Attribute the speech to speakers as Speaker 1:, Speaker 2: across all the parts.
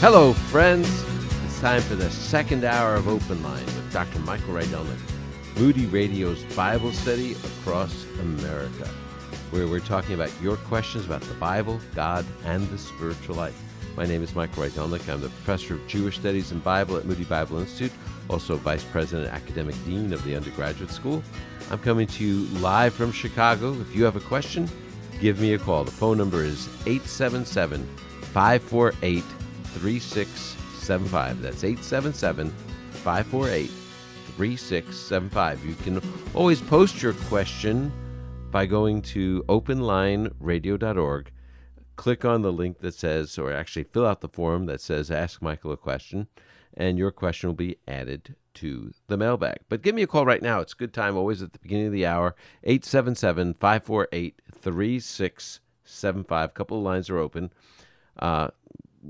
Speaker 1: Hello, friends. It's time for the second hour of Open Line with Dr. Michael Rydelnik, Moody Radio's Bible study across America, where we're talking about your questions about the Bible, God, and the spiritual life. My name is Michael Rydelnik. I'm the professor of Jewish Studies and Bible at Moody Bible Institute, also vice president and academic dean of the undergraduate school. I'm coming to you live from Chicago. If you have a question, give me a call. The phone number is 877 548 3675. That's 877 548 3675. You can always post your question by going to openlineradio.org. Click on the link that says, or actually fill out the form that says Ask Michael a Question, and your question will be added to the mailbag. But give me a call right now. It's good time, always at the beginning of the hour. 877 548 3675. A couple of lines are open. Uh,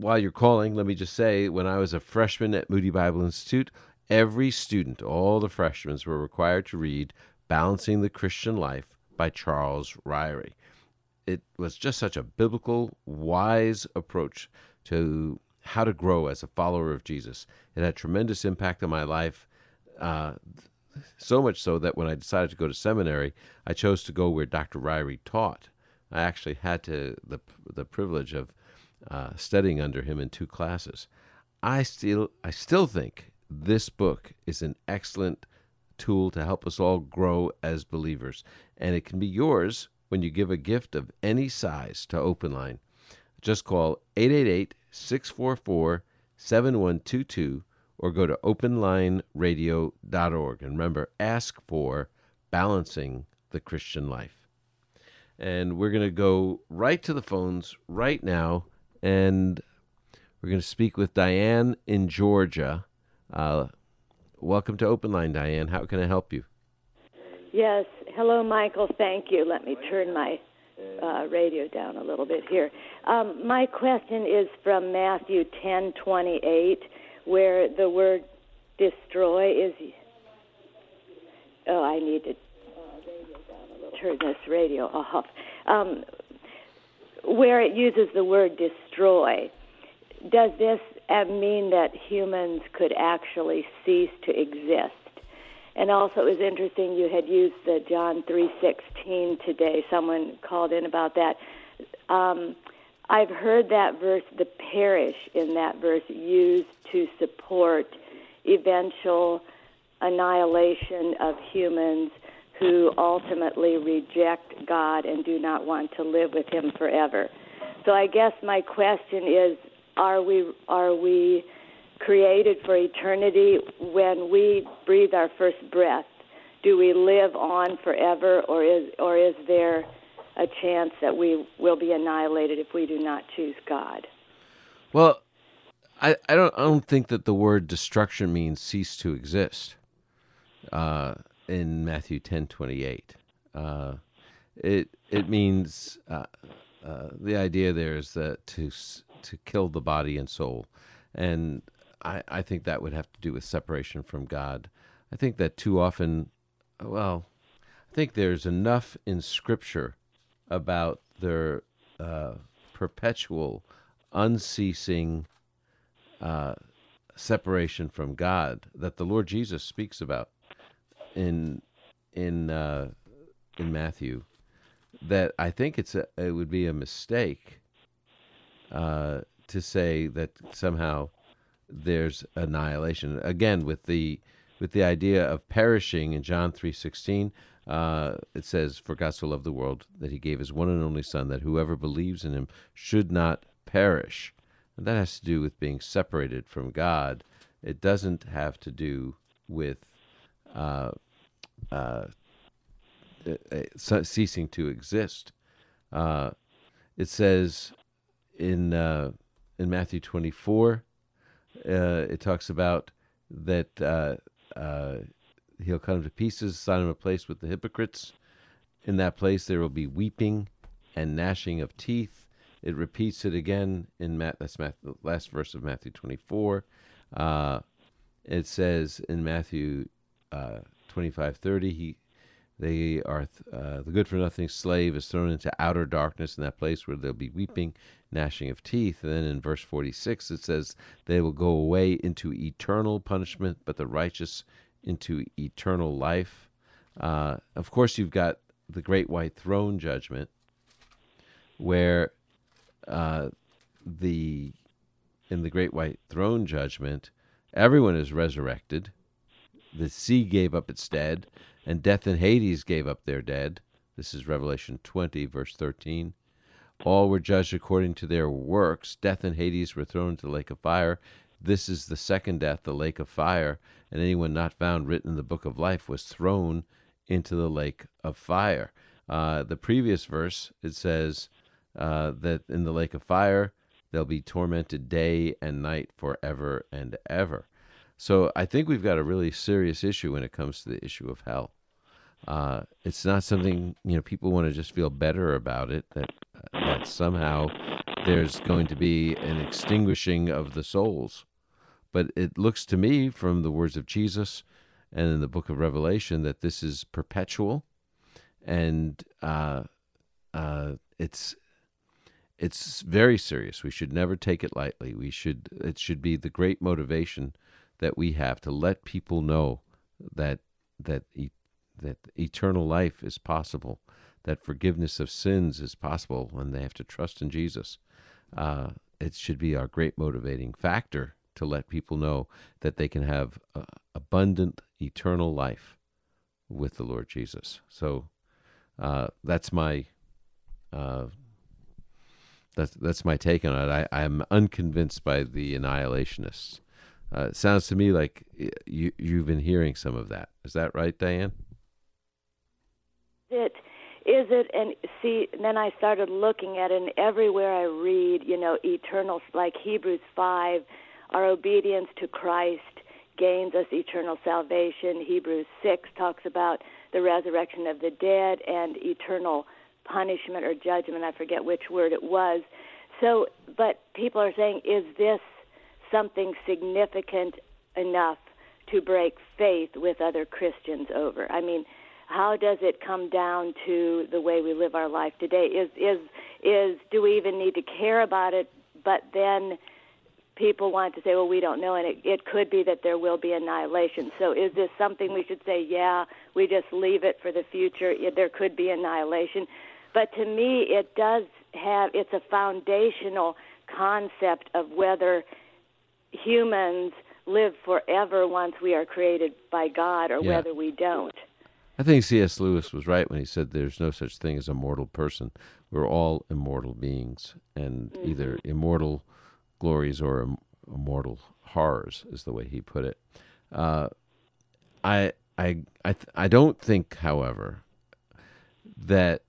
Speaker 1: while you're calling, let me just say when I was a freshman at Moody Bible Institute, every student, all the freshmen, were required to read Balancing the Christian Life by Charles Ryrie. It was just such a biblical, wise approach to how to grow as a follower of Jesus. It had tremendous impact on my life. Uh, so much so that when I decided to go to seminary, I chose to go where Dr. Ryrie taught. I actually had to the the privilege of uh, studying under him in two classes. I still I still think this book is an excellent tool to help us all grow as believers, and it can be yours when you give a gift of any size to Open Line. Just call 888 644 7122 or go to openlineradio.org. And remember, ask for Balancing the Christian Life. And we're going to go right to the phones right now and we're going to speak with Diane in Georgia. Uh, welcome to Open Line, Diane. How can I help you?
Speaker 2: Yes. Hello, Michael. Thank you. Let me turn my uh, radio down a little bit here. Um, my question is from Matthew ten twenty eight, where the word destroy is. Oh, I need to turn this radio off. Um, where it uses the word destroy, does this uh, mean that humans could actually cease to exist? And also, it was interesting you had used the John three sixteen today. Someone called in about that. Um, I've heard that verse, the perish in that verse, used to support eventual annihilation of humans who ultimately reject God and do not want to live with Him forever. So I guess my question is: Are we are we created for eternity when we breathe our first breath? Do we live on forever, or is or is there a chance that we will be annihilated if we do not choose God?
Speaker 1: Well, I, I don't I don't think that the word destruction means cease to exist. Uh, in Matthew ten twenty eight. Uh, it it means uh, uh, the idea there is that to to kill the body and soul, and I I think that would have to do with separation from God. I think that too often, well, I think there's enough in Scripture about their uh, perpetual, unceasing uh, separation from God that the Lord Jesus speaks about in in uh, in Matthew that I think it's a, it would be a mistake uh, to say that somehow there's annihilation again with the with the idea of perishing in John three sixteen. Uh, it says, "For God so loved the world that He gave His one and only Son, that whoever believes in Him should not perish." And that has to do with being separated from God. It doesn't have to do with uh, uh, uh, ceasing to exist. Uh, it says in uh, in Matthew 24, uh, it talks about that he'll cut him to pieces, sign him a place with the hypocrites. In that place there will be weeping and gnashing of teeth. It repeats it again in Matt. That's Matt, the last verse of Matthew 24. Uh, it says in Matthew uh, 25, 30, he They are uh, the good for nothing slave is thrown into outer darkness in that place where there'll be weeping, gnashing of teeth. And then in verse 46, it says, They will go away into eternal punishment, but the righteous into eternal life. Uh, of course, you've got the great white throne judgment, where uh, the in the great white throne judgment, everyone is resurrected. The sea gave up its dead, and death and Hades gave up their dead. This is Revelation 20, verse 13. All were judged according to their works. Death and Hades were thrown into the lake of fire. This is the second death, the lake of fire, and anyone not found written in the book of life was thrown into the lake of fire. Uh, the previous verse, it says uh, that in the lake of fire, they'll be tormented day and night forever and ever. So I think we've got a really serious issue when it comes to the issue of hell. Uh, it's not something you know people want to just feel better about it that that somehow there's going to be an extinguishing of the souls. But it looks to me from the words of Jesus and in the book of Revelation that this is perpetual, and uh, uh, it's it's very serious. We should never take it lightly. We should it should be the great motivation that we have to let people know that that e- that eternal life is possible, that forgiveness of sins is possible when they have to trust in Jesus. Uh, it should be our great motivating factor to let people know that they can have uh, abundant eternal life with the Lord Jesus. So uh, that's my uh, that's that's my take on it. I, I'm unconvinced by the annihilationists. Uh, it sounds to me like you you've been hearing some of that. Is that right, Diane?
Speaker 2: It is it and see then I started looking at it and everywhere I read, you know, eternal like Hebrews 5, our obedience to Christ gains us eternal salvation. Hebrews 6 talks about the resurrection of the dead and eternal punishment or judgment. I forget which word it was. So, but people are saying, is this something significant enough to break faith with other Christians over? I mean, how does it come down to the way we live our life today? Is is is do we even need to care about it? But then people want to say, well, we don't know, and it, it could be that there will be annihilation. So, is this something we should say, yeah, we just leave it for the future? There could be annihilation. But to me, it does have, it's a foundational concept of whether humans live forever once we are created by God or yeah. whether we don't.
Speaker 1: I think C.S. Lewis was right when he said there's no such thing as a mortal person. We're all immortal beings, and mm-hmm. either immortal glories or immortal horrors is the way he put it. Uh, I I I I don't think, however, that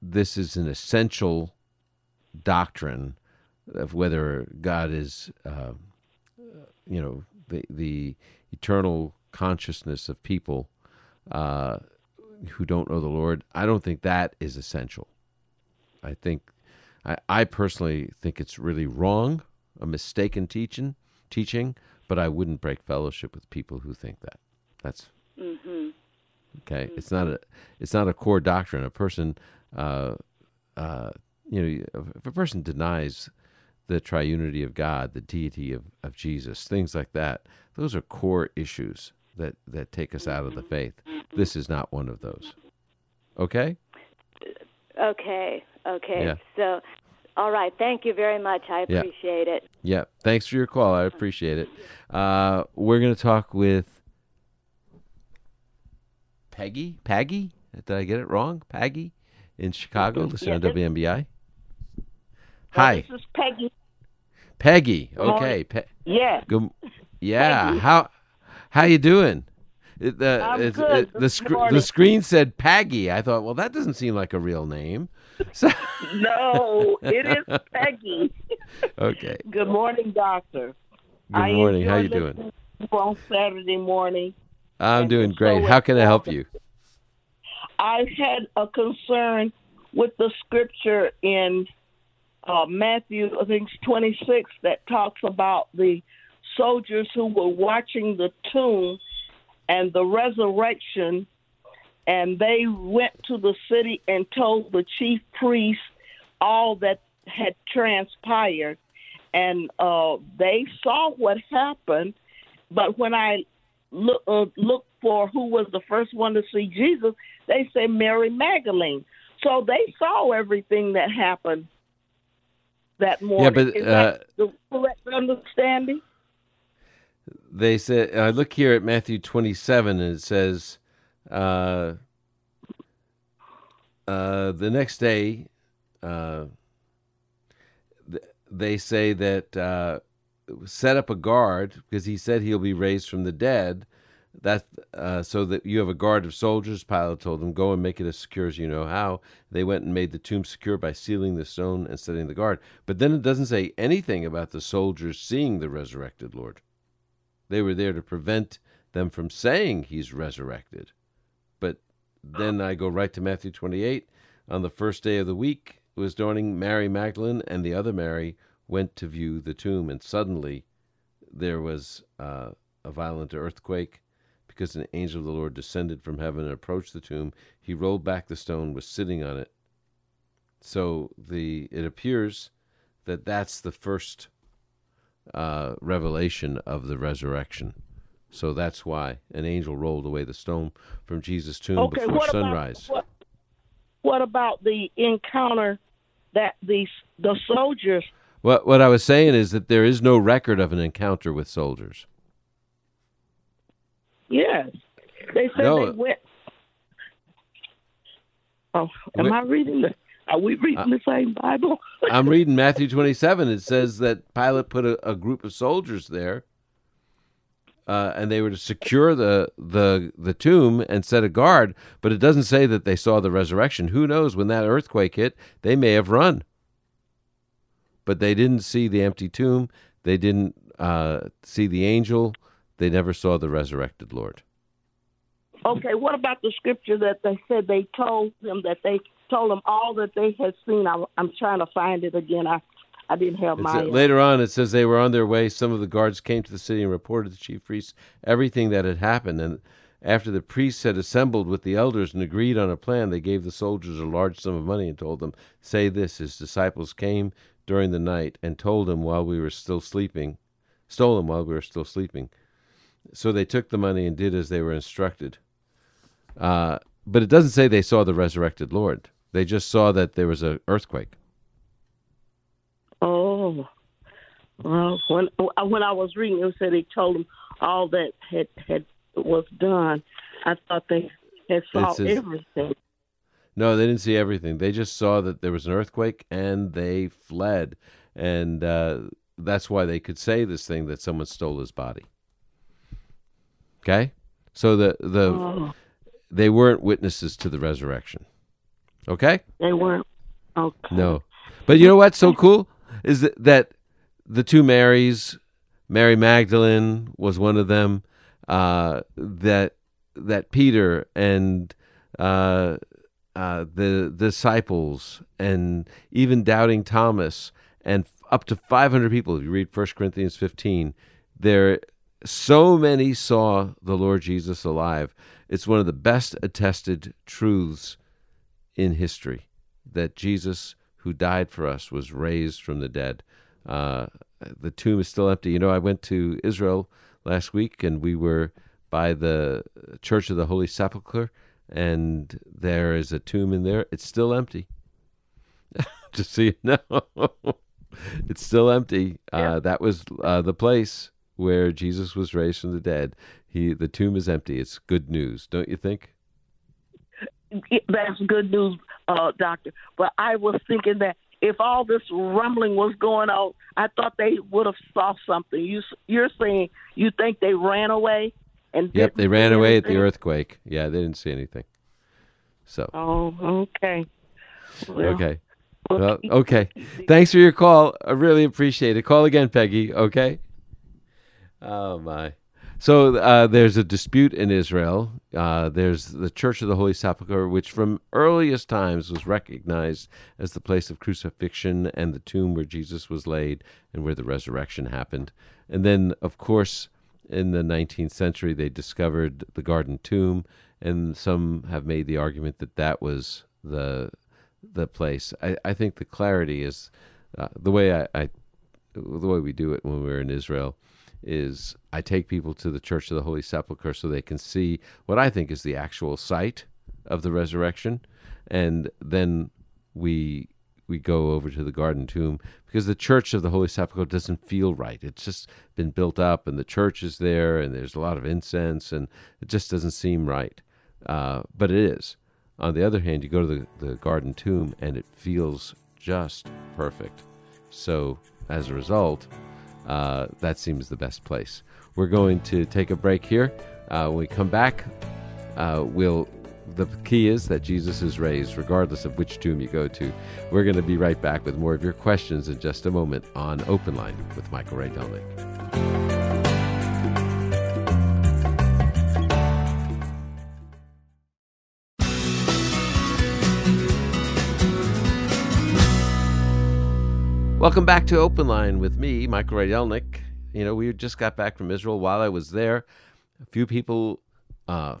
Speaker 1: this is an essential doctrine of whether God is, uh, you know, the the eternal consciousness of people uh, who don't know the Lord. I don't think that is essential. I think, I, I personally think it's really wrong, a mistaken teaching, teaching. But I wouldn't break fellowship with people who think that. That's mm-hmm. okay. Mm-hmm. It's not a it's not a core doctrine. A person uh, uh, you know, if a person denies the triunity of God, the deity of, of Jesus, things like that, those are core issues that, that take us out of the faith. This is not one of those. Okay?
Speaker 2: Okay. Okay. Yeah. So, all right. Thank you very much. I appreciate
Speaker 1: yeah.
Speaker 2: it.
Speaker 1: Yeah. Thanks for your call. I appreciate it. Uh, we're going to talk with Peggy. Peggy? Did I get it wrong? Peggy? in Chicago, listening yeah, to WMBI. Hi.
Speaker 3: This is Peggy.
Speaker 1: Peggy. Okay. Pe-
Speaker 3: yeah.
Speaker 1: Good. Yeah. Peggy. How how you doing?
Speaker 3: It, the I'm it, good. It,
Speaker 1: the, sc- the screen said Peggy. I thought, well, that doesn't seem like a real name. So
Speaker 3: no, it is Peggy.
Speaker 1: okay.
Speaker 3: Good morning, doctor.
Speaker 1: Good morning. How you doing?
Speaker 3: On Saturday morning.
Speaker 1: I'm doing great. How can I help you?
Speaker 3: I had a concern with the scripture in uh, Matthew, I think it's 26, that talks about the soldiers who were watching the tomb and the resurrection and they went to the city and told the chief priest all that had transpired, and uh, they saw what happened. But when I look uh, look for who was the first one to see Jesus, they say Mary Magdalene. So they saw everything that happened that morning.
Speaker 1: Yeah, but
Speaker 3: Is
Speaker 1: uh,
Speaker 3: that the correct understanding?
Speaker 1: they said I look here at Matthew 27 and it says uh, uh, the next day uh, th- they say that uh, set up a guard because he said he'll be raised from the dead that uh, so that you have a guard of soldiers Pilate told them go and make it as secure as you know how they went and made the tomb secure by sealing the stone and setting the guard but then it doesn't say anything about the soldiers seeing the resurrected Lord they were there to prevent them from saying he's resurrected. But then I go right to Matthew 28. On the first day of the week, it was dawning, Mary Magdalene and the other Mary went to view the tomb, and suddenly there was uh, a violent earthquake because an angel of the Lord descended from heaven and approached the tomb. He rolled back the stone, was sitting on it. So the it appears that that's the first uh, revelation of the resurrection. So that's why an angel rolled away the stone from Jesus' tomb
Speaker 3: Okay,
Speaker 1: before
Speaker 3: what
Speaker 1: sunrise.
Speaker 3: about what, what about the encounter that the the soldiers?
Speaker 1: What what I was saying is that there is no record of an encounter with soldiers.
Speaker 3: Yes, they said
Speaker 1: No.
Speaker 3: they went. Oh, am I reading the? Are we reading
Speaker 1: Uh,
Speaker 3: the same Bible?
Speaker 1: I'm reading Matthew 27. It says that Pilate put a, a group of soldiers there, uh, and they were to secure the, the the tomb and set a guard. But it doesn't say that they saw the resurrection. Who knows? When that earthquake hit, they may have run. But they didn't see the empty tomb. They didn't uh, see the angel. They never saw the resurrected Lord.
Speaker 3: Okay, what about the scripture that they said they told them that they told them all that they had seen? I, I'm trying to find it again. I I didn't have
Speaker 1: It's,
Speaker 3: my
Speaker 1: uh, later on, it says they were on their way. Some of the guards came to the city and reported to the chief priests everything that had happened. And after the priests had assembled with the elders and agreed on a plan, they gave the soldiers a large sum of money and told them, Say this His disciples came during the night and told him while we were still sleeping, stole him while we were still sleeping. So they took the money and did as they were instructed. Uh, but it doesn't say they saw the resurrected Lord. They just saw that there was an earthquake.
Speaker 3: Oh, well, when when I was reading, it said they told them all that had had was done. I thought they had saw
Speaker 1: says-
Speaker 3: everything.
Speaker 1: No, they didn't see everything. They just saw that there was an earthquake and they fled. And uh, that's why they could say this thing that someone stole his body. Okay? So the the
Speaker 3: Oh,
Speaker 1: they weren't witnesses to the resurrection. Okay?
Speaker 3: they weren't. Okay.
Speaker 1: No. But you know what's so cool is that, that the two Marys, Mary Magdalene was one of them, uh, that that Peter and uh, uh, the disciples and even doubting Thomas and up to 500 people if you read 1 Corinthians 15 there so many saw the Lord Jesus alive it's one of the best attested truths in history that Jesus, who died for us, was raised from the dead. Uh, the tomb is still empty. You know, I went to Israel last week and we were by the Church of the Holy Sepulchre, and there is a tomb in there. It's still empty. Just so you know, it's still empty. Uh, that was uh, the place where Jesus was raised from the dead. He, the tomb is empty. It's good news, don't you think?
Speaker 3: That's good news, uh, doctor. But I was thinking that if all this rumbling was going on, I thought they would have saw something. You you're saying you think they ran away and
Speaker 1: Yep, they ran away at the earthquake. Yeah, they didn't see anything. So,
Speaker 3: Oh, okay. Well,
Speaker 1: okay.
Speaker 3: Well,
Speaker 1: okay. Thanks for your call. I really appreciate it. Call again, Peggy. Okay. Oh my. So uh, there's a dispute in Israel. Uh, there's the Church of the Holy Sepulchre, which from earliest times was recognized as the place of crucifixion and the tomb where Jesus was laid and where the resurrection happened. And then, of course, in the 19th century, they discovered the Garden Tomb, and some have made the argument that that was the the place. I, I think the clarity is uh, the way I, I the way we do it when we're in Israel is I take people to the Church of the Holy Sepulchre so they can see what I think is the actual site of the resurrection, and then we we go over to the Garden Tomb because the Church of the Holy Sepulchre doesn't feel right. It's just been built up, and the church is there, and there's a lot of incense, and it just doesn't seem right. Uh, but it is. On the other hand, you go to the, the Garden Tomb, and it feels just perfect. So, as a result, uh, that seems the best place. We're going to take a break here. Uh, when we come back, uh, we'll. The key is that Jesus is raised, regardless of which tomb you go to. We're going to be right back with more of your questions in just a moment on Open Line with Michael Rydelnik. Welcome back to Open Line with me, Michael Rydelnik. You know, we just got back from Israel. While I was there, a few people uh,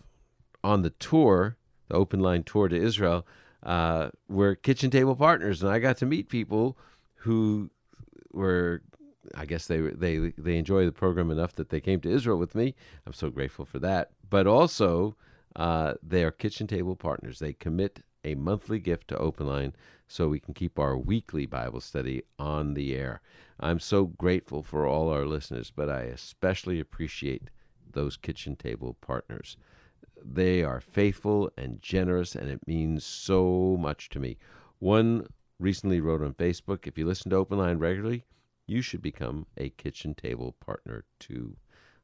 Speaker 1: on the tour, the Open Line tour to Israel, uh, were kitchen table partners, and I got to meet people who were, I guess they they they enjoy the program enough that they came to Israel with me. I'm so grateful for that. But also, uh, they are kitchen table partners. They commit a monthly gift to Open Line so we can keep our weekly Bible study on the air. I'm so grateful for all our listeners, but I especially appreciate those kitchen table partners. They are faithful and generous, and it means so much to me. One recently wrote on Facebook if you listen to Open Line regularly, you should become a kitchen table partner too.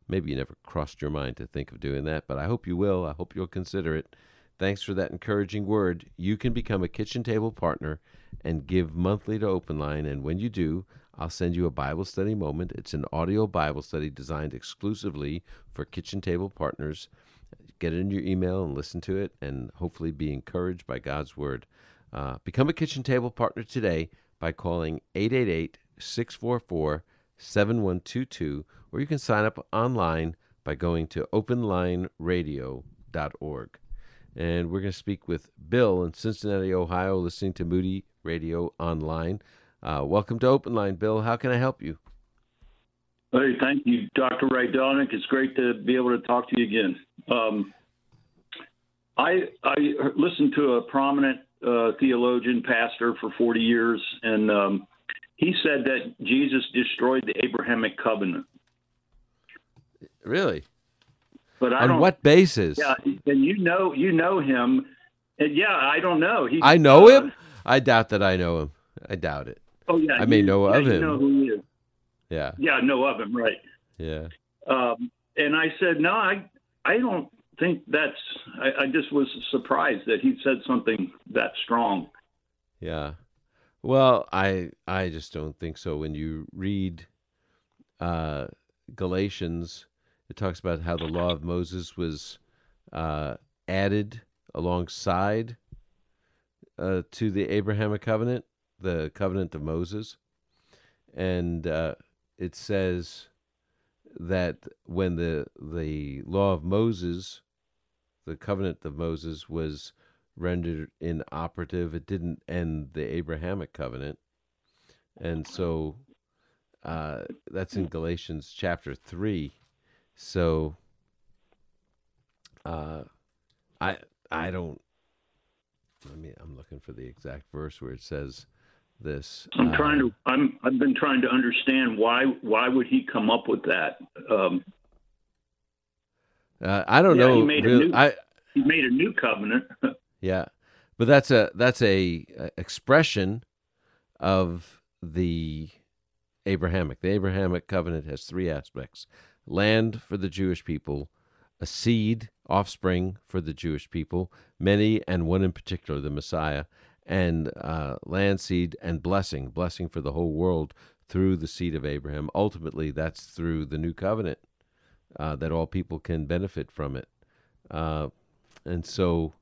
Speaker 1: Maybe you never crossed your mind to think of doing that, but I hope you will. I hope you'll consider it. Thanks for that encouraging word. You can become a kitchen table partner and give monthly to Open Line. And when you do, I'll send you a Bible study moment. It's an audio Bible study designed exclusively for kitchen table partners. Get it in your email and listen to it, and hopefully be encouraged by God's word. Uh, become a kitchen table partner today by calling 888 644 7122, or you can sign up online by going to openlineradio.org and we're going to speak with Bill in Cincinnati, Ohio, listening to Moody Radio Online. Uh, welcome to Open Line, Bill. How can I help you?
Speaker 4: Hey, thank you, Dr. Rydelnik. It's great to be able to talk to you again. Um, I, I listened to a prominent uh, theologian, pastor for 40 years, and um, he said that Jesus destroyed the Abrahamic covenant.
Speaker 1: Really?
Speaker 4: But I
Speaker 1: on
Speaker 4: don't,
Speaker 1: what basis?
Speaker 4: Yeah, and you know, you know him. And yeah, I don't know. He,
Speaker 1: I know
Speaker 4: uh,
Speaker 1: him. I doubt that I know him. I doubt it.
Speaker 4: Oh yeah,
Speaker 1: I may
Speaker 4: you-
Speaker 1: know
Speaker 4: yeah,
Speaker 1: of
Speaker 4: you
Speaker 1: him.
Speaker 4: Know who he is.
Speaker 1: Yeah,
Speaker 4: Yeah, know of him, right?
Speaker 1: yeah.
Speaker 4: Um, and I said, no, I, I don't think that's. I, I just was surprised that he said something that strong.
Speaker 1: Yeah. Well, I I just don't think so. When you read uh, Galatians, it talks about how the law of Moses was uh, added alongside uh, to the Abrahamic covenant, the covenant of Moses, and uh, it says that when the the law of Moses, the covenant of Moses was rendered inoperative. It didn't end the Abrahamic covenant, and so uh, that's in Galatians chapter three. So uh, I I don't. I mean, I'm looking for the exact verse where it says this.
Speaker 4: I'm
Speaker 1: uh,
Speaker 4: trying to. I'm. I've been trying to understand why. Why would he come up with that? Um,
Speaker 1: Uh, I don't
Speaker 4: Yeah, he
Speaker 1: know.
Speaker 4: made a new-
Speaker 1: I
Speaker 4: he made a new covenant.
Speaker 1: Yeah, but that's a that's a, a expression of the Abrahamic. The Abrahamic covenant has three aspects: land for the Jewish people, a seed, offspring for the Jewish people, many and one in particular, the Messiah, and uh, land seed and blessing, blessing for the whole world through the seed of Abraham. Ultimately, that's through the new covenant uh, that all people can benefit from it, uh, and so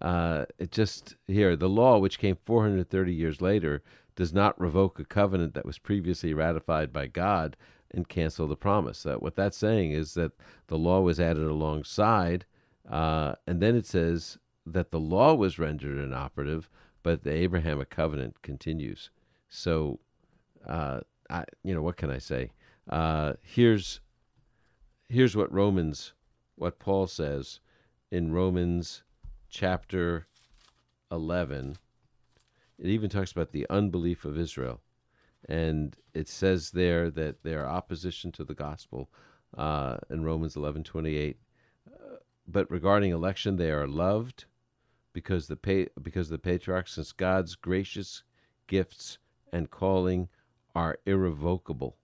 Speaker 1: uh, it just here the law which came 430 years later does not revoke a covenant that was previously ratified by god and cancel the promise uh, what that's saying is that the law was added alongside Uh, and then it says that the law was rendered inoperative, but the Abrahamic covenant continues. So, uh, I, you know, what can I say? Uh, here's here's what Romans, what Paul says in Romans chapter 11. It even talks about the unbelief of Israel. And it says there that their opposition to the gospel uh, in Romans 11 28. Uh, but regarding election, they are loved because the, pa- because the patriarchs, since God's gracious gifts and calling are irrevocable.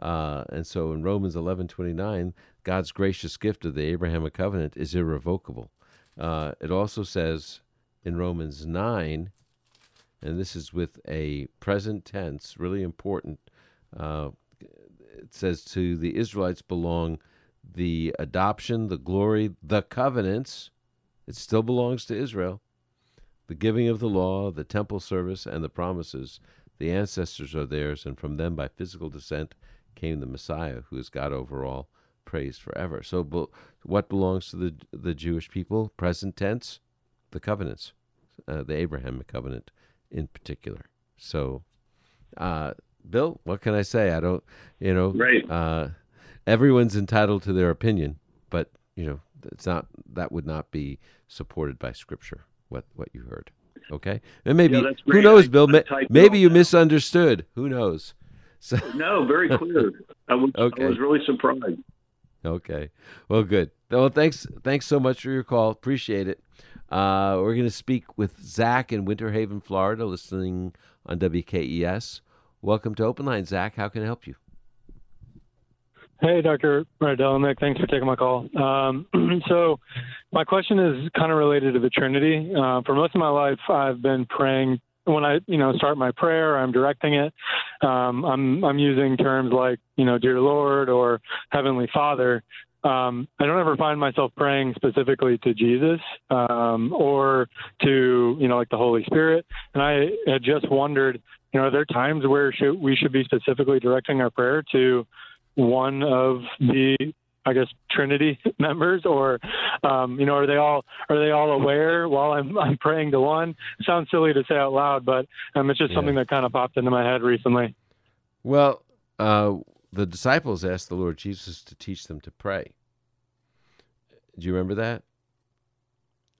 Speaker 1: Uh, and so in Romans 11 29, God's gracious gift of the Abrahamic covenant is irrevocable. Uh, it also says in Romans 9, and this is with a present tense, really important. Uh, it says, To the Israelites belong the adoption, the glory, the covenants. It still belongs to Israel. The giving of the law, the temple service, and the promises. The ancestors are theirs, and from them by physical descent came the Messiah, who is God over all, praised forever. So, what belongs to the the Jewish people? Present tense, the covenants, uh, the Abrahamic covenant in particular. So, uh, Bill, what can I say? I don't, you know,
Speaker 4: right.
Speaker 1: Uh, everyone's entitled to their opinion, but you know, it's not that would not be supported by Scripture. What what you heard, okay? And maybe
Speaker 4: yeah,
Speaker 1: who knows, Bill? maybe you misunderstood. Who knows?
Speaker 4: So no, very clear. I was, okay. I was really surprised.
Speaker 1: Okay. Well, good. Well, thanks. Thanks so much for your call. Appreciate it. Uh, we're going to speak with Zach in Winter Haven, Florida, listening on WKES. Welcome to Open Line, Zach. How can I help you?
Speaker 5: Hey, Dr. Rydelnik. Thanks for taking my call. Um, so, my question is kind of related to the Trinity. Uh, for most of my life, I've been praying when I, you know, start my prayer, I'm directing it. Um, I'm I'm using terms like, you know, dear Lord or Heavenly Father. Um, I don't ever find myself praying specifically to Jesus um, or to, you know, like the Holy Spirit. And I had just wondered, you know, are there times where should, we should be specifically directing our prayer to one of the I guess Trinity members, or um, you know, are they all are they all aware while I'm I'm praying to one? It sounds silly to say out loud, but um, it's just yeah. something that kind of popped into my head recently.
Speaker 1: Well, uh, the disciples asked the Lord Jesus to teach them to pray. Do you remember that?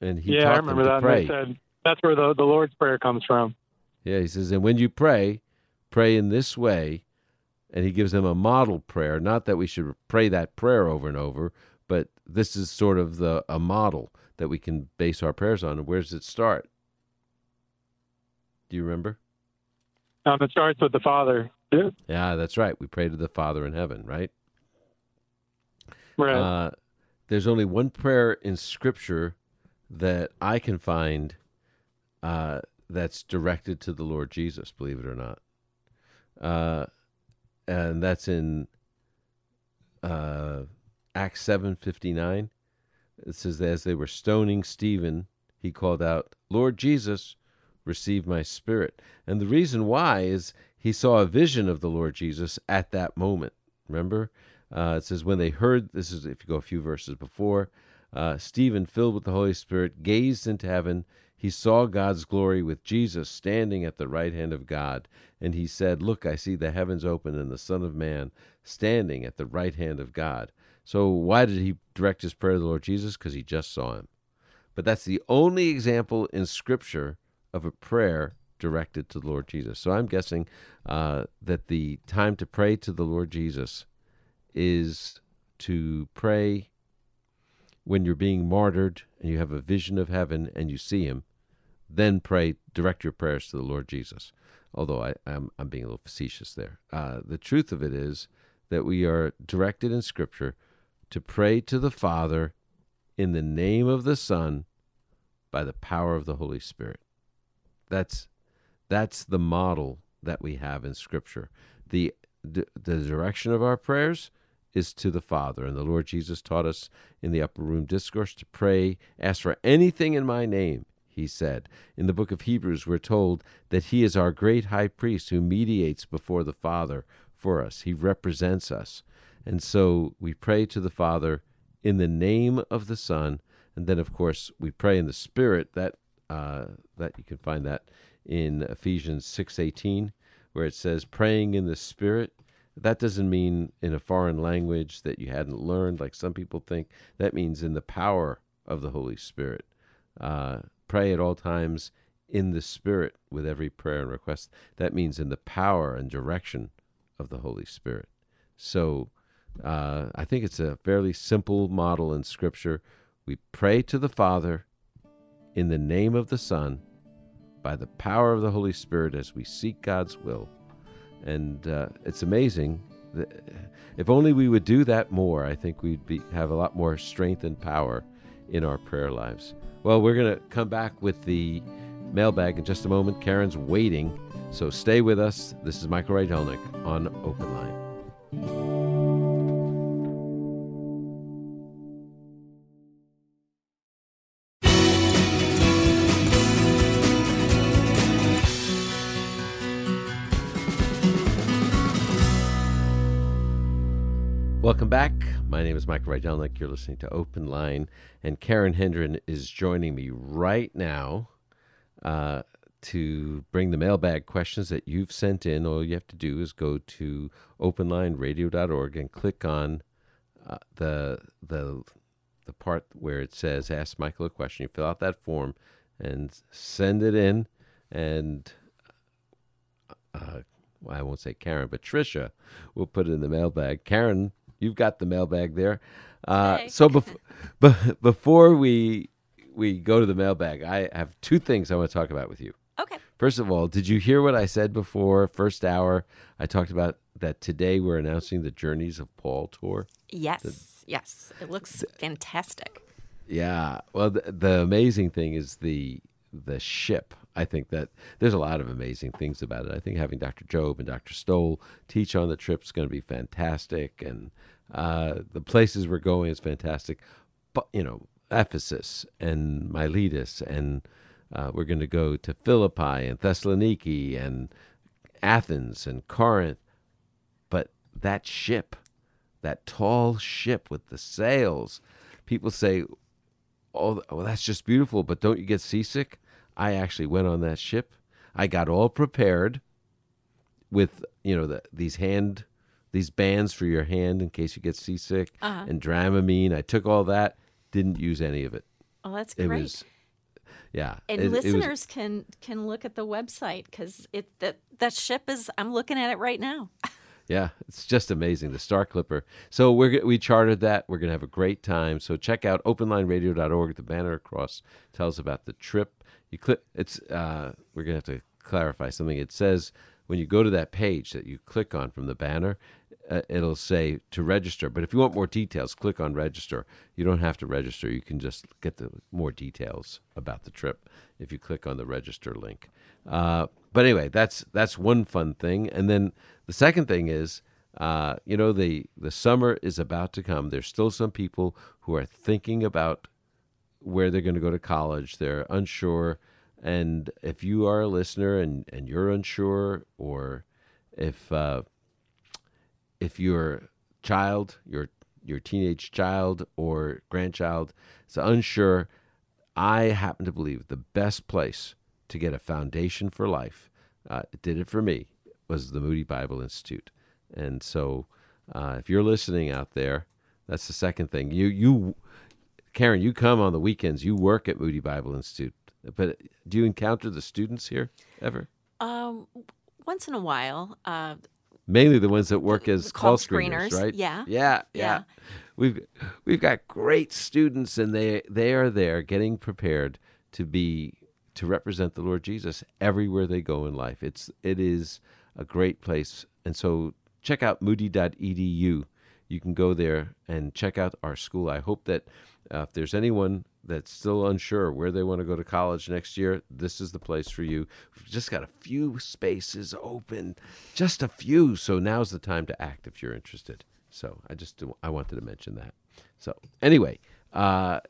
Speaker 1: And he
Speaker 5: yeah, I remember that. Pray. Said, that's where the the Lord's prayer comes from.
Speaker 1: Yeah, he says, and when you pray, pray in this way and he gives them a model prayer. Not that we should pray that prayer over and over, but this is sort of the a model that we can base our prayers on. And where does it start? Do you remember?
Speaker 5: Um, it starts with the Father.
Speaker 1: Yeah. yeah, that's right. We pray to the Father in heaven, right?
Speaker 5: Right. Uh,
Speaker 1: there's only one prayer in Scripture that I can find uh, that's directed to the Lord Jesus. Believe it or not. Uh, and that's in uh, Acts seven fifty nine. It says that as they were stoning Stephen, he called out, "Lord Jesus, receive my spirit." And the reason why is he saw a vision of the Lord Jesus at that moment. Remember, uh, it says when they heard this is if you go a few verses before. Uh, Stephen, filled with the Holy Spirit, gazed into heaven he saw God's glory with Jesus standing at the right hand of God, and he said, Look, I see the heavens open and the Son of Man standing at the right hand of God. So, why did he direct his prayer to the Lord Jesus? Because he just saw him. But that's the only example in Scripture of a prayer directed to the Lord Jesus. So, I'm guessing uh, that the time to pray to the Lord Jesus is to pray when you're being martyred and you have a vision of heaven and you see him then pray, direct your prayers to the Lord Jesus. Although I, am I'm, I'm being a little facetious there. Uh, the truth of it is that we are directed in Scripture to pray to the Father in the name of the Son by the power of the Holy Spirit. That's that's the model that we have in Scripture. The the direction of our prayers is to the Father, and the Lord Jesus taught us in the upper room discourse to pray, ask for anything in my name, he said. In the book of Hebrews, we're told that he is our great high priest who mediates before the Father for us. He represents us. And so we pray to the Father in the name of the Son, and then of course we pray in the Spirit. That uh, that you can find that in Ephesians six eighteen, where it says praying in the Spirit. That doesn't mean in a foreign language that you hadn't learned, like some people think. That means in the power of the Holy Spirit. Uh, pray at all times in the Spirit with every prayer and request. That means in the power and direction of the Holy Spirit. So uh, I think it's a fairly simple model in Scripture. We pray to the Father in the name of the Son by the power of the Holy Spirit as we seek God's will. And uh, it's amazing. If only we would do that more, I think we'd be, have a lot more strength and power in our prayer lives. Well, we're going to come back with the mailbag in just a moment. Karen's waiting, so stay with us. This is Michael Rydelnik on Open Line. Back. My name is Michael Rydelnik. You're listening to Open Line, and Karen Hendren is joining me right now uh, to bring the mailbag questions that you've sent in. All you have to do is go to openlineradio.org and click on uh, the the the part where it says "Ask Michael a question." You fill out that form and send it in, and uh, well, I won't say Karen, but Trisha will put it in the mailbag. Karen You've got the mailbag there. Uh, hey. So bef- be- before we we go to the mailbag, I have two things I want to talk about with you.
Speaker 6: Okay.
Speaker 1: First of all, did you hear what I said before? First hour, I talked about that today we're announcing the Journeys of Paul tour.
Speaker 6: Yes, the, yes, it looks fantastic.
Speaker 1: Yeah. Well, the, the amazing thing is the the ship. I think that there's a lot of amazing things about it. I think having Dr. Job and Dr. Stoll teach on the trip is going to be fantastic, and uh, the places we're going is fantastic. But you know, Ephesus and Miletus, and uh, we're going to go to Philippi and Thessaloniki and Athens and Corinth. But that ship, that tall ship with the sails, people say, "Oh, well, that's just beautiful." But don't you get seasick? I actually went on that ship. I got all prepared with you know the, these hand these bands for your hand in case you get seasick uh-huh. and Dramamine. I took all that, didn't use any of it.
Speaker 6: Oh, that's great.
Speaker 1: It was, yeah.
Speaker 6: And
Speaker 1: it,
Speaker 6: listeners
Speaker 1: it was,
Speaker 6: can can look at the website because it that that ship is. I'm looking at it right now.
Speaker 1: yeah, it's just amazing. The Star Clipper. So we're we chartered that. We're gonna have a great time. So check out OpenLineRadio.org. The banner across tells about the trip. You click. It's. Uh, we're gonna have to clarify something. It says when you go to that page that you click on from the banner, uh, it'll say to register. But if you want more details, click on register. You don't have to register. You can just get the more details about the trip if you click on the register link. Uh, but anyway, that's that's one fun thing. And then the second thing is, uh, you know, the the summer is about to come. There's still some people who are thinking about where they're going to go to college. They're unsure. And if you are a listener and, and you're unsure, or if uh, if your child, your your teenage child or grandchild is unsure, I happen to believe the best place to get a foundation for life, uh, it did it for me, was the Moody Bible Institute. And so, uh, if you're listening out there, that's the second thing. You you, Karen, you come on the weekends. You work at Moody Bible Institute, but do you encounter the students here ever?
Speaker 6: Um, once in a while. Uh,
Speaker 1: mainly the ones that work as call screeners, screeners, right?
Speaker 6: Yeah.
Speaker 1: yeah. yeah, yeah, We've we've got great students, and they they are there getting prepared to be to represent the Lord Jesus everywhere they go in life. It's it is a great place, and so check out moody.edu. You can go there and check out our school. I hope that uh, if there's anyone that's still unsure where they want to go to college next year, this is the place for you. We've just got a few spaces open, just a few. So now's the time to act if you're interested. So I just I wanted to mention that. So anyway, uh,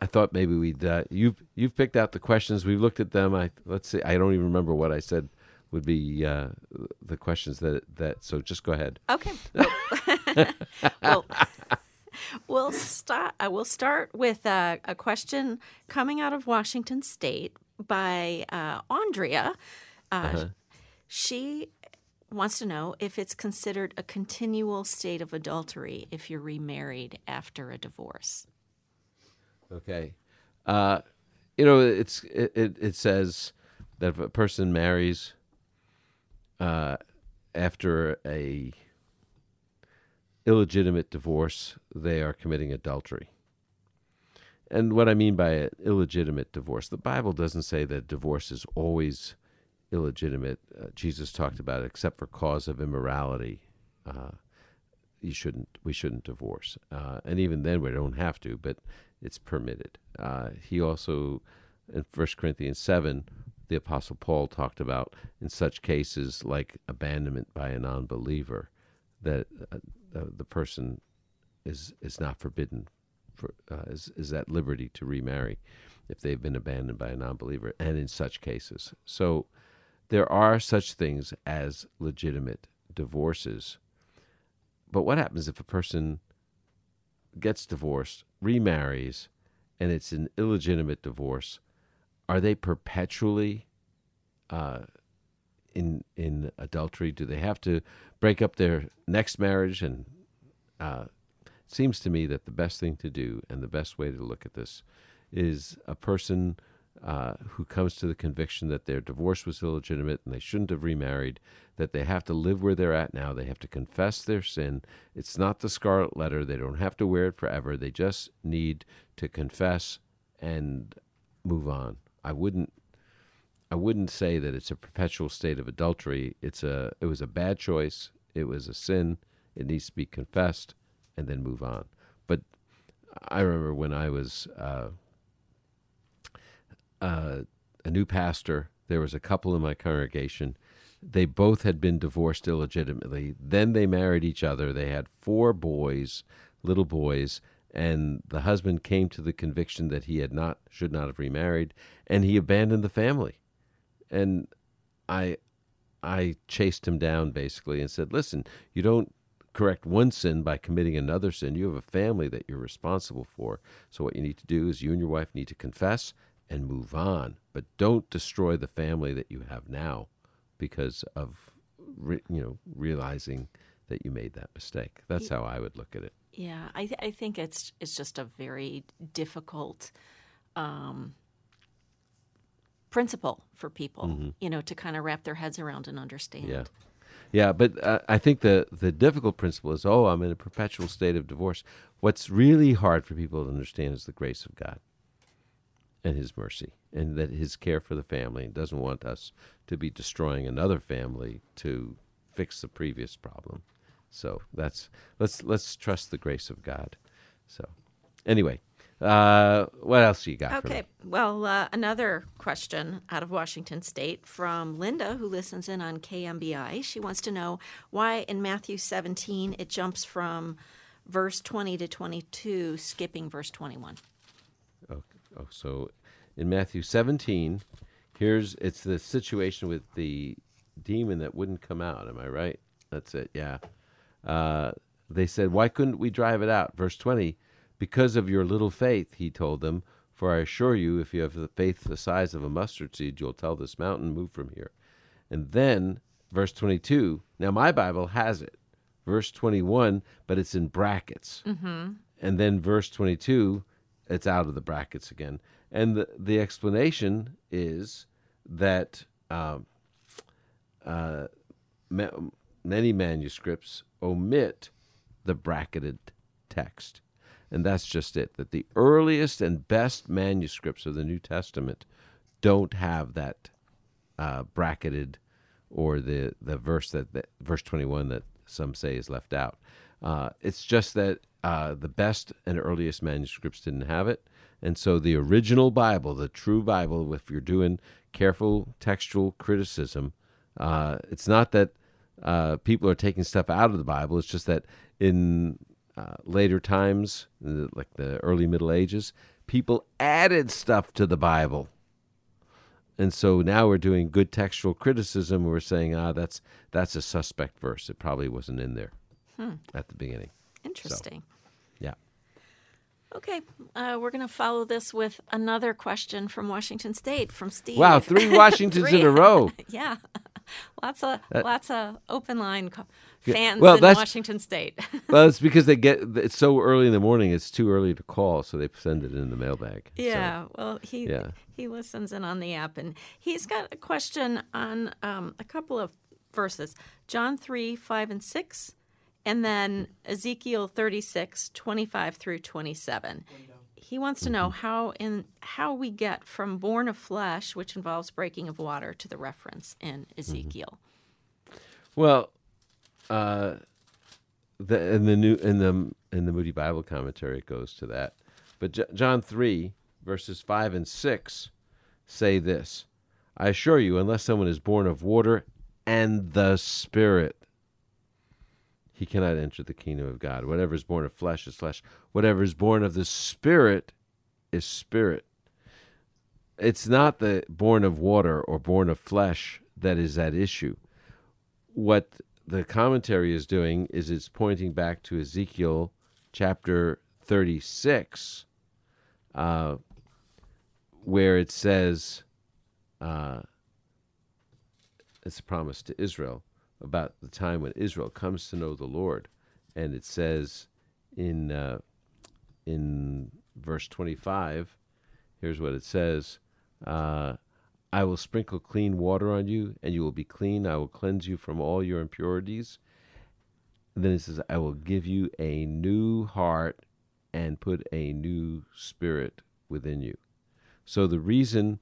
Speaker 1: I thought maybe we'd uh, you've you've picked out the questions. We've looked at them. I let's see. I don't even remember what I said would be uh, the questions that that. So just go ahead.
Speaker 6: Okay. well we'll start. I will start with a, a, question coming out of Washington State by uh, Andrea. Uh, uh-huh. She wants to know if it's considered a continual state of adultery if you're remarried after a divorce.
Speaker 1: Okay, uh, you know it's it, it, it says that if a person marries uh, after a illegitimate divorce, they are committing adultery. And what I mean by an illegitimate divorce, the Bible doesn't say that divorce is always illegitimate. Uh, Jesus talked about it, except for cause of immorality. Uh, you shouldn't. We shouldn't divorce, uh, and even then we don't have to, but it's permitted. Uh, he also, in 1 Corinthians seven, the Apostle Paul talked about in such cases like abandonment by a non-believer, that uh, the person is is not forbidden for uh, is is at liberty to remarry if they've been abandoned by a non-believer, and in such cases. So there are such things as legitimate divorces. But what happens if a person gets divorced, remarries, and it's an illegitimate divorce? Are they perpetually uh, in in adultery? Do they have to break up their next marriage and uh, seems to me that the best thing to do and the best way to look at this is a person uh, who comes to the conviction that their divorce was illegitimate and they shouldn't have remarried, that they have to live where they're at now. They have to confess their sin. It's not the scarlet letter. They don't have to wear it forever. They just need to confess and move on. I wouldn't. I wouldn't say that it's a perpetual state of adultery. It's a. It was a bad choice. It was a sin. It needs to be confessed and then move on. But I remember when I was uh, uh, a new pastor, there was a couple in my congregation. They both had been divorced illegitimately. Then they married each other. They had four boys, little boys, and the husband came to the conviction that he had not should not have remarried, and he abandoned the family. And I I chased him down basically and said, "Listen, you don't correct one sin by committing another sin. You have a family that you're responsible for. So what you need to do is you and your wife need to confess and move on, but don't destroy the family that you have now because of re- you know realizing that you made that mistake. That's how I would look at it.
Speaker 6: Yeah, I th- I think it's it's just a very difficult um, principle for people, mm-hmm. you know, to kind of wrap their heads around and understand.
Speaker 1: Yeah. Yeah, but uh, I think the the difficult principle is, oh, I'm in a perpetual state of divorce. What's really hard for people to understand is the grace of God and His mercy, and that His care for the family and doesn't want us to be destroying another family to fix the previous problem. So that's let's let's trust the grace of God. So anyway, uh, what else do you got?
Speaker 6: Okay. Well, uh, another question out of Washington State from Linda, who listens in on KMBI. She wants to know why in Matthew 17 it jumps from verse 20 to 22, skipping verse 21.
Speaker 1: Oh, oh so in Matthew 17, here's it's the situation with the demon that wouldn't come out. Am I right? That's it. Yeah. Uh, they said, "Why couldn't we drive it out?" Verse 20 because of your little faith, he told them, for I assure you, if you have the faith the size of a mustard seed, you'll tell this mountain, move from here. And then, verse 22, now my Bible has it. Verse 21, but it's in brackets. Mm-hmm. And then verse 22, it's out of the brackets again. And the, the explanation is that um, uh, ma- many manuscripts omit the bracketed text. And that's just it that the earliest and best manuscripts of the New Testament don't have that uh, bracketed or the, the verse that, verse 21 that some say is left out. Uh, it's just that uh, the best and earliest manuscripts didn't have it. And so the original Bible, the true Bible, if you're doing careful textual criticism, uh, it's not that uh, people are taking stuff out of the Bible. It's just that in uh, later times, like the early Middle Ages, people added stuff to the Bible. And so now we're doing good textual criticism. We're saying, ah, that's that's a suspect verse. It probably wasn't in there hmm. at the beginning.
Speaker 6: Interesting.
Speaker 1: So.
Speaker 6: Okay, uh, we're going to follow this with another question from Washington State from Steve.
Speaker 1: Wow, three Washingtons
Speaker 6: Three.
Speaker 1: in a row.
Speaker 6: yeah, lots of lots of open line fans
Speaker 1: well,
Speaker 6: in Washington State.
Speaker 1: Well, it's because they get it's so early in the morning. It's too early to call, so they send it in the mailbag. So,
Speaker 6: yeah, well, he
Speaker 1: yeah.
Speaker 6: he listens in on the app, and he's got a question on um, a couple of verses: John three, five, and six, and then Ezekiel thirty six, twenty five through twenty seven. He wants to know how in how we get from born of flesh, which involves breaking of water, to the reference in
Speaker 1: Mm-hmm.
Speaker 6: Ezekiel.
Speaker 1: Well, uh, the in the new in the in the Moody Bible commentary it goes to that, but J- John three verses five and six say this: I assure you, unless someone is born of water and the Spirit, he cannot enter the kingdom of God. Whatever is born of flesh is flesh. Whatever is born of the Spirit is spirit. It's not the born of water or born of flesh that is at issue what the commentary is doing is it's pointing back to Ezekiel chapter 36, uh, where it says, uh, it's a promise to Israel about the time when Israel comes to know the Lord. And it says in, uh, in verse 25, here's what it says. Uh, I will sprinkle clean water on you, and you will be clean. I will cleanse you from all your impurities. And then it says, I will give you a new heart and put a new spirit within you. So the reason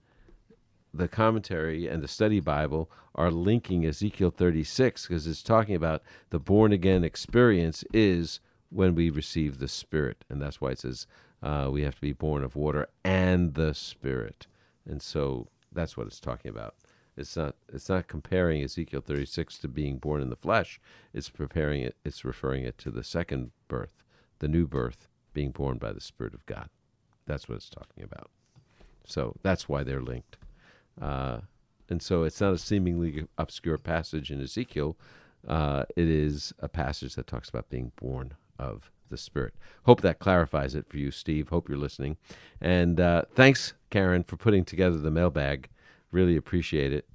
Speaker 1: the commentary and the study Bible are linking Ezekiel 36 because it's talking about the born again experience is when we receive the Spirit. And that's why it says uh, we have to be born of water and the Spirit. And so that's what it's talking about. It's not it's not comparing Ezekiel 36 to being born in the flesh. It's preparing it it's referring it to the second birth, the new birth being born by the spirit of God. That's what it's talking about. So that's why they're linked. Uh, and so it's not a seemingly obscure passage in Ezekiel. Uh, it is a passage that talks about being born of the Spirit. Hope that clarifies it for you, Steve. Hope you're listening. And uh, thanks, Karen, for putting together the mailbag. Really appreciate it.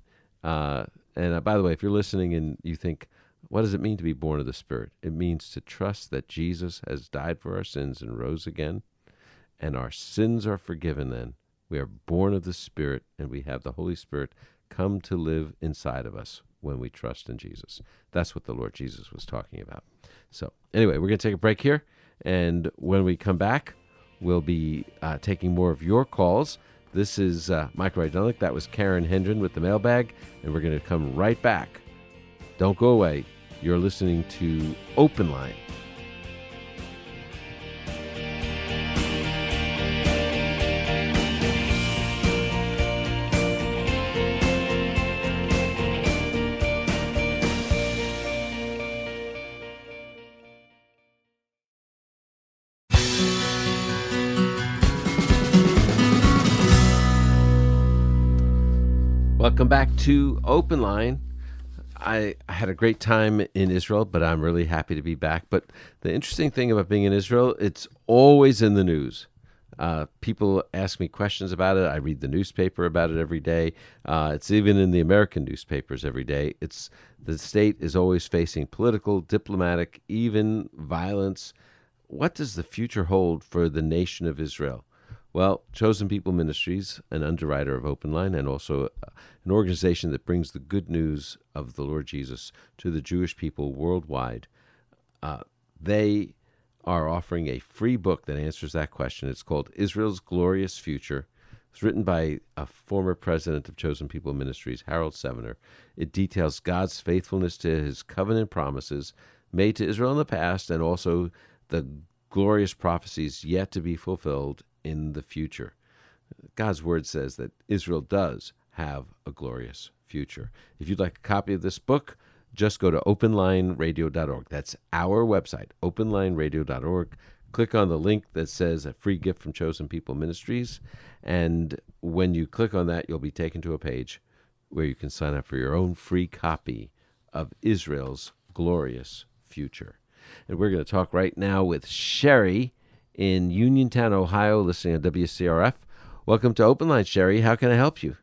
Speaker 1: Uh, and uh, by the way, if you're listening and you think, what does it mean to be born of the Spirit? It means to trust that Jesus has died for our sins and rose again, and our sins are forgiven then. We are born of the Spirit, and we have the Holy Spirit come to live inside of us when we trust in Jesus. That's what the Lord Jesus was talking about. So, anyway, we're going to take a break here. And when we come back, we'll be uh, taking more of your calls. This is uh, Rydelnik. That was Karen Hendren with the mailbag. And we're going to come right back. Don't go away. You're listening to Open Line. Welcome back to Open Line. I, I had a great time in Israel, but I'm really happy to be back. But the interesting thing about being in Israel, it's always in the news. Uh, people ask me questions about it. I read the newspaper about it every day. Uh, it's even in the American newspapers every day. It's the state is always facing political, diplomatic, even violence. What does the future hold for the nation of Israel? Well, Chosen People Ministries, an underwriter of Open Line, and also uh, an organization that brings the good news of the Lord Jesus to the Jewish people worldwide, uh, they are offering a free book that answers that question. It's called Israel's Glorious Future. It's written by a former president of Chosen People Ministries, Harold Sevener. It details God's faithfulness to his covenant promises made to Israel in the past and also the glorious prophecies yet to be fulfilled in the future. God's word says that Israel does have a glorious future. If you'd like a copy of this book, just go to openlineradio.org. That's our website, openlineradio.org. Click on the link that says a free gift from Chosen People Ministries. And when you click on that, you'll be taken to a page where you can sign up for your own free copy of Israel's glorious future. And we're going to talk right now with Sherry in Uniontown, Ohio, listening on WCRF. Welcome to Open Line, Sherry. How can I help you?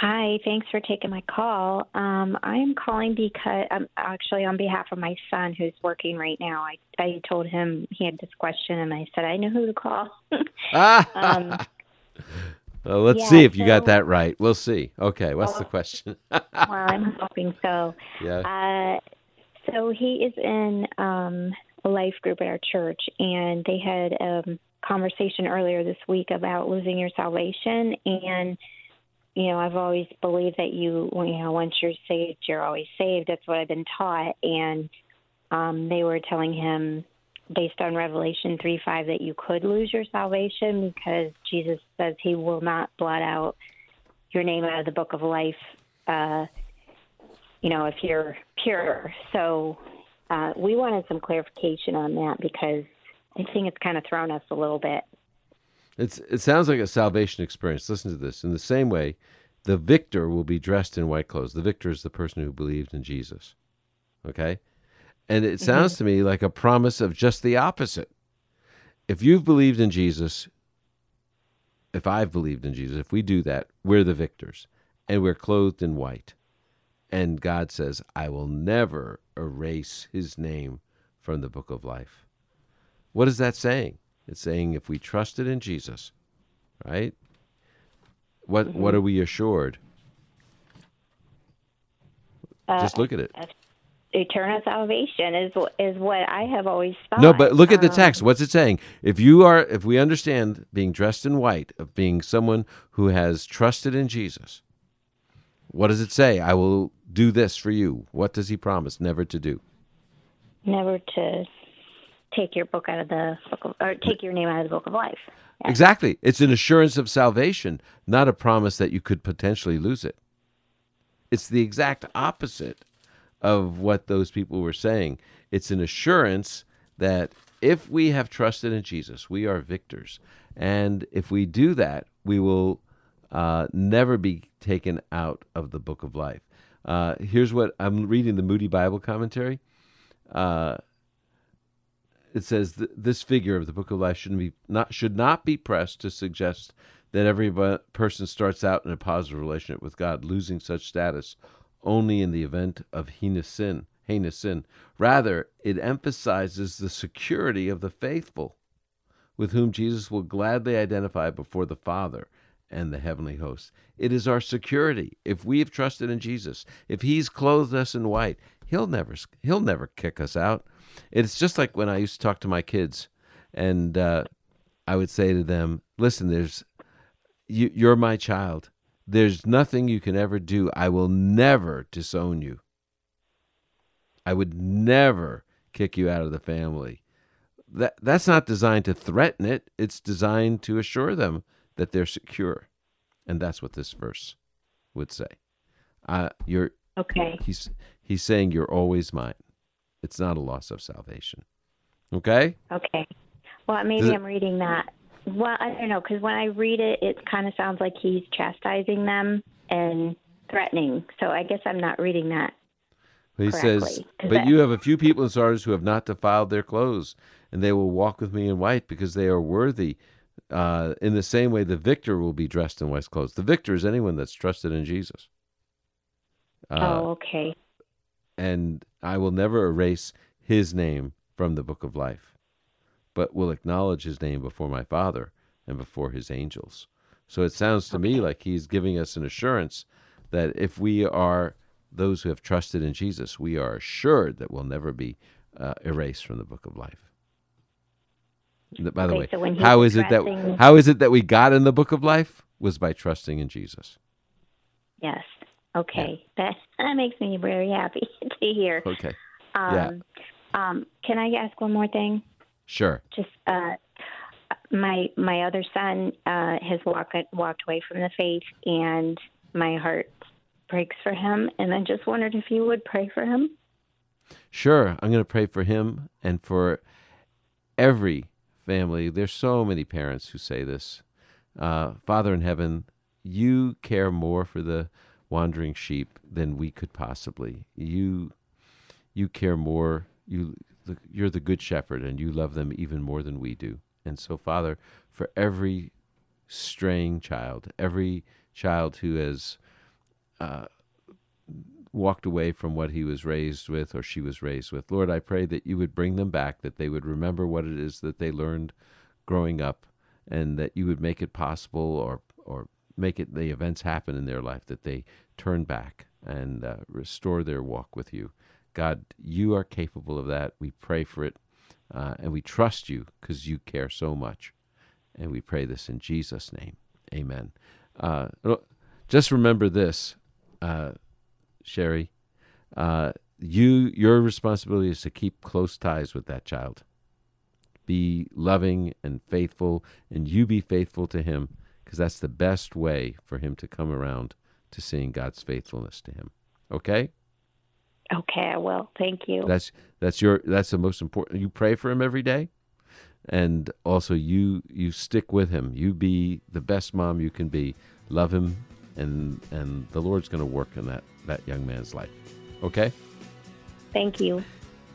Speaker 7: Hi, thanks for taking my call. Um, I am calling because I'm um, actually on behalf of my son who's working right now. I, I told him he had this question, and I said I know who to call.
Speaker 1: um, well, let's yeah, see if you got that right. We'll see. Okay, what's well, the question?
Speaker 7: well, I'm hoping so.
Speaker 1: Yeah.
Speaker 7: Uh, so he is in um, life group at our church, and they had a conversation earlier this week about losing your salvation and you know, I've always believed that you, you know, once you're saved, you're always saved. That's what I've been taught. And um, they were telling him, based on Revelation 3 5, that you could lose your salvation because Jesus says he will not blot out your name out of the book of life, uh, you know, if you're pure. So uh, we wanted some clarification on that because I think it's kind of thrown us a little bit.
Speaker 1: It's, it sounds like a salvation experience. Listen to this. In the same way, the victor will be dressed in white clothes. The victor is the person who believed in Jesus. Okay? And it sounds mm-hmm. to me like a promise of just the opposite. If you've believed in Jesus, if I've believed in Jesus, if we do that, we're the victors and we're clothed in white. And God says, I will never erase his name from the book of life. What is that saying? It's saying if we trusted in Jesus, right? What mm-hmm. what are we assured?
Speaker 7: Uh,
Speaker 1: Just look at it.
Speaker 7: Eternal salvation is is what I have always thought.
Speaker 1: No, but look at the text. Um, What's it saying? If you are, if we understand being dressed in white, of being someone who has trusted in Jesus, what does it say? I will do this for you. What does He promise never to do?
Speaker 7: Never to take your book out of the book of, or take your name out of the book of life.
Speaker 1: Yeah. Exactly. It's an assurance of salvation, not a promise that you could potentially lose it. It's the exact opposite of what those people were saying. It's an assurance that if we have trusted in Jesus, we are victors. And if we do that, we will uh, never be taken out of the book of life. Uh, here's what I'm reading the Moody Bible commentary. Uh, it says this figure of the book of life should be not should not be pressed to suggest that every person starts out in a positive relationship with God, losing such status only in the event of heinous sin. Heinous sin. Rather, it emphasizes the security of the faithful, with whom Jesus will gladly identify before the Father and the heavenly host. It is our security. If we have trusted in Jesus, if He's clothed us in white, He'll never He'll never kick us out. It's just like when I used to talk to my kids, and uh, I would say to them, "Listen, there's you, you're my child. There's nothing you can ever do. I will never disown you. I would never kick you out of the family. That that's not designed to threaten it. It's designed to assure them that they're secure, and that's what this verse would say. Uh, you're
Speaker 7: okay.
Speaker 1: He's he's saying you're always mine. It's not a loss of salvation. Okay?
Speaker 7: Okay. Well, maybe I'm reading that. Well, I don't know, because when I read it, it kind of sounds like he's chastising them and threatening. So I guess I'm not reading that.
Speaker 1: He
Speaker 7: correctly,
Speaker 1: says, But that... you have a few people in Sardis who have not defiled their clothes, and they will walk with me in white because they are worthy. Uh, in the same way, the victor will be dressed in white clothes. The victor is anyone that's trusted in Jesus.
Speaker 7: Uh, oh, okay
Speaker 1: and I will never erase his name from the book of life, but will acknowledge his name before my Father and before his angels. So it sounds to me like he's giving us an assurance that if we are those who have trusted in Jesus, we are assured that we'll never be uh, erased from the book of life. By the
Speaker 7: okay,
Speaker 1: way, so how is it that how is it that we got in the book of life was by trusting in Jesus.
Speaker 7: Yes. Okay, yeah. that that makes me very happy to hear.
Speaker 1: Okay.
Speaker 7: Um, yeah. Um, can I ask one more thing?
Speaker 1: Sure.
Speaker 7: Just uh, my my other son uh, has walked walked away from the faith, and my heart breaks for him. And I just wondered if you would pray for him.
Speaker 1: Sure, I'm going to pray for him and for every family. There's so many parents who say this. Uh, Father in heaven, you care more for the wandering sheep than we could possibly. You you care more. You you're the good shepherd and you love them even more than we do. And so, Father, for every straying child, every child who has uh, walked away from what he was raised with or she was raised with, Lord, I pray that you would bring them back, that they would remember what it is that they learned growing up, and that you would make it possible or or make it the events happen in their life that they turn back and uh, restore their walk with you. God, you are capable of that. We pray for it, uh, and we trust you because you care so much. And we pray this in Jesus' name. Amen. Uh, just remember this, uh, Sherry. Uh, you, your responsibility is to keep close ties with that child. Be loving and faithful, and you be faithful to him, because that's the best way for him to come around to seeing God's faithfulness to him. Okay.
Speaker 7: Okay, I will. Thank you.
Speaker 1: That's that's your that's the most important. You pray for him every day, and also you you stick with him. You be the best mom you can be. Love him, and and the Lord's going to work in that that young man's life. Okay.
Speaker 7: Thank you.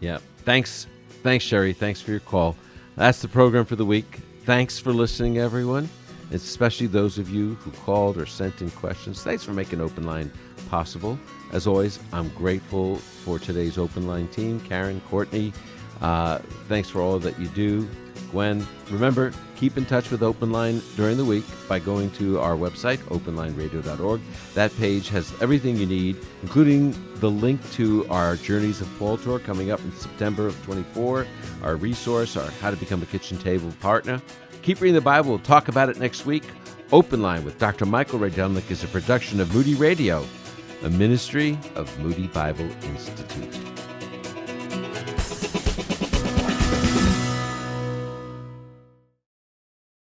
Speaker 1: Yeah. Thanks. Thanks, Sherry. Thanks for your call. That's the program for the week. Thanks for listening, everyone, especially those of you who called or sent in questions. Thanks for making Open Line possible. As always, I'm grateful for today's Open Line team Karen, Courtney. Uh, thanks for all that you do. Gwen, remember, keep in touch with Open Line during the week by going to our website, openlineradio.org. That page has everything you need, including the link to our Journeys of Paul tour coming up in September of 24, our resource, our How to Become a Kitchen Table partner. Keep reading the Bible. We'll talk about it next week. Open Line with Dr. Michael Rydelnik is a production of Moody Radio, a ministry of Moody Bible Institute.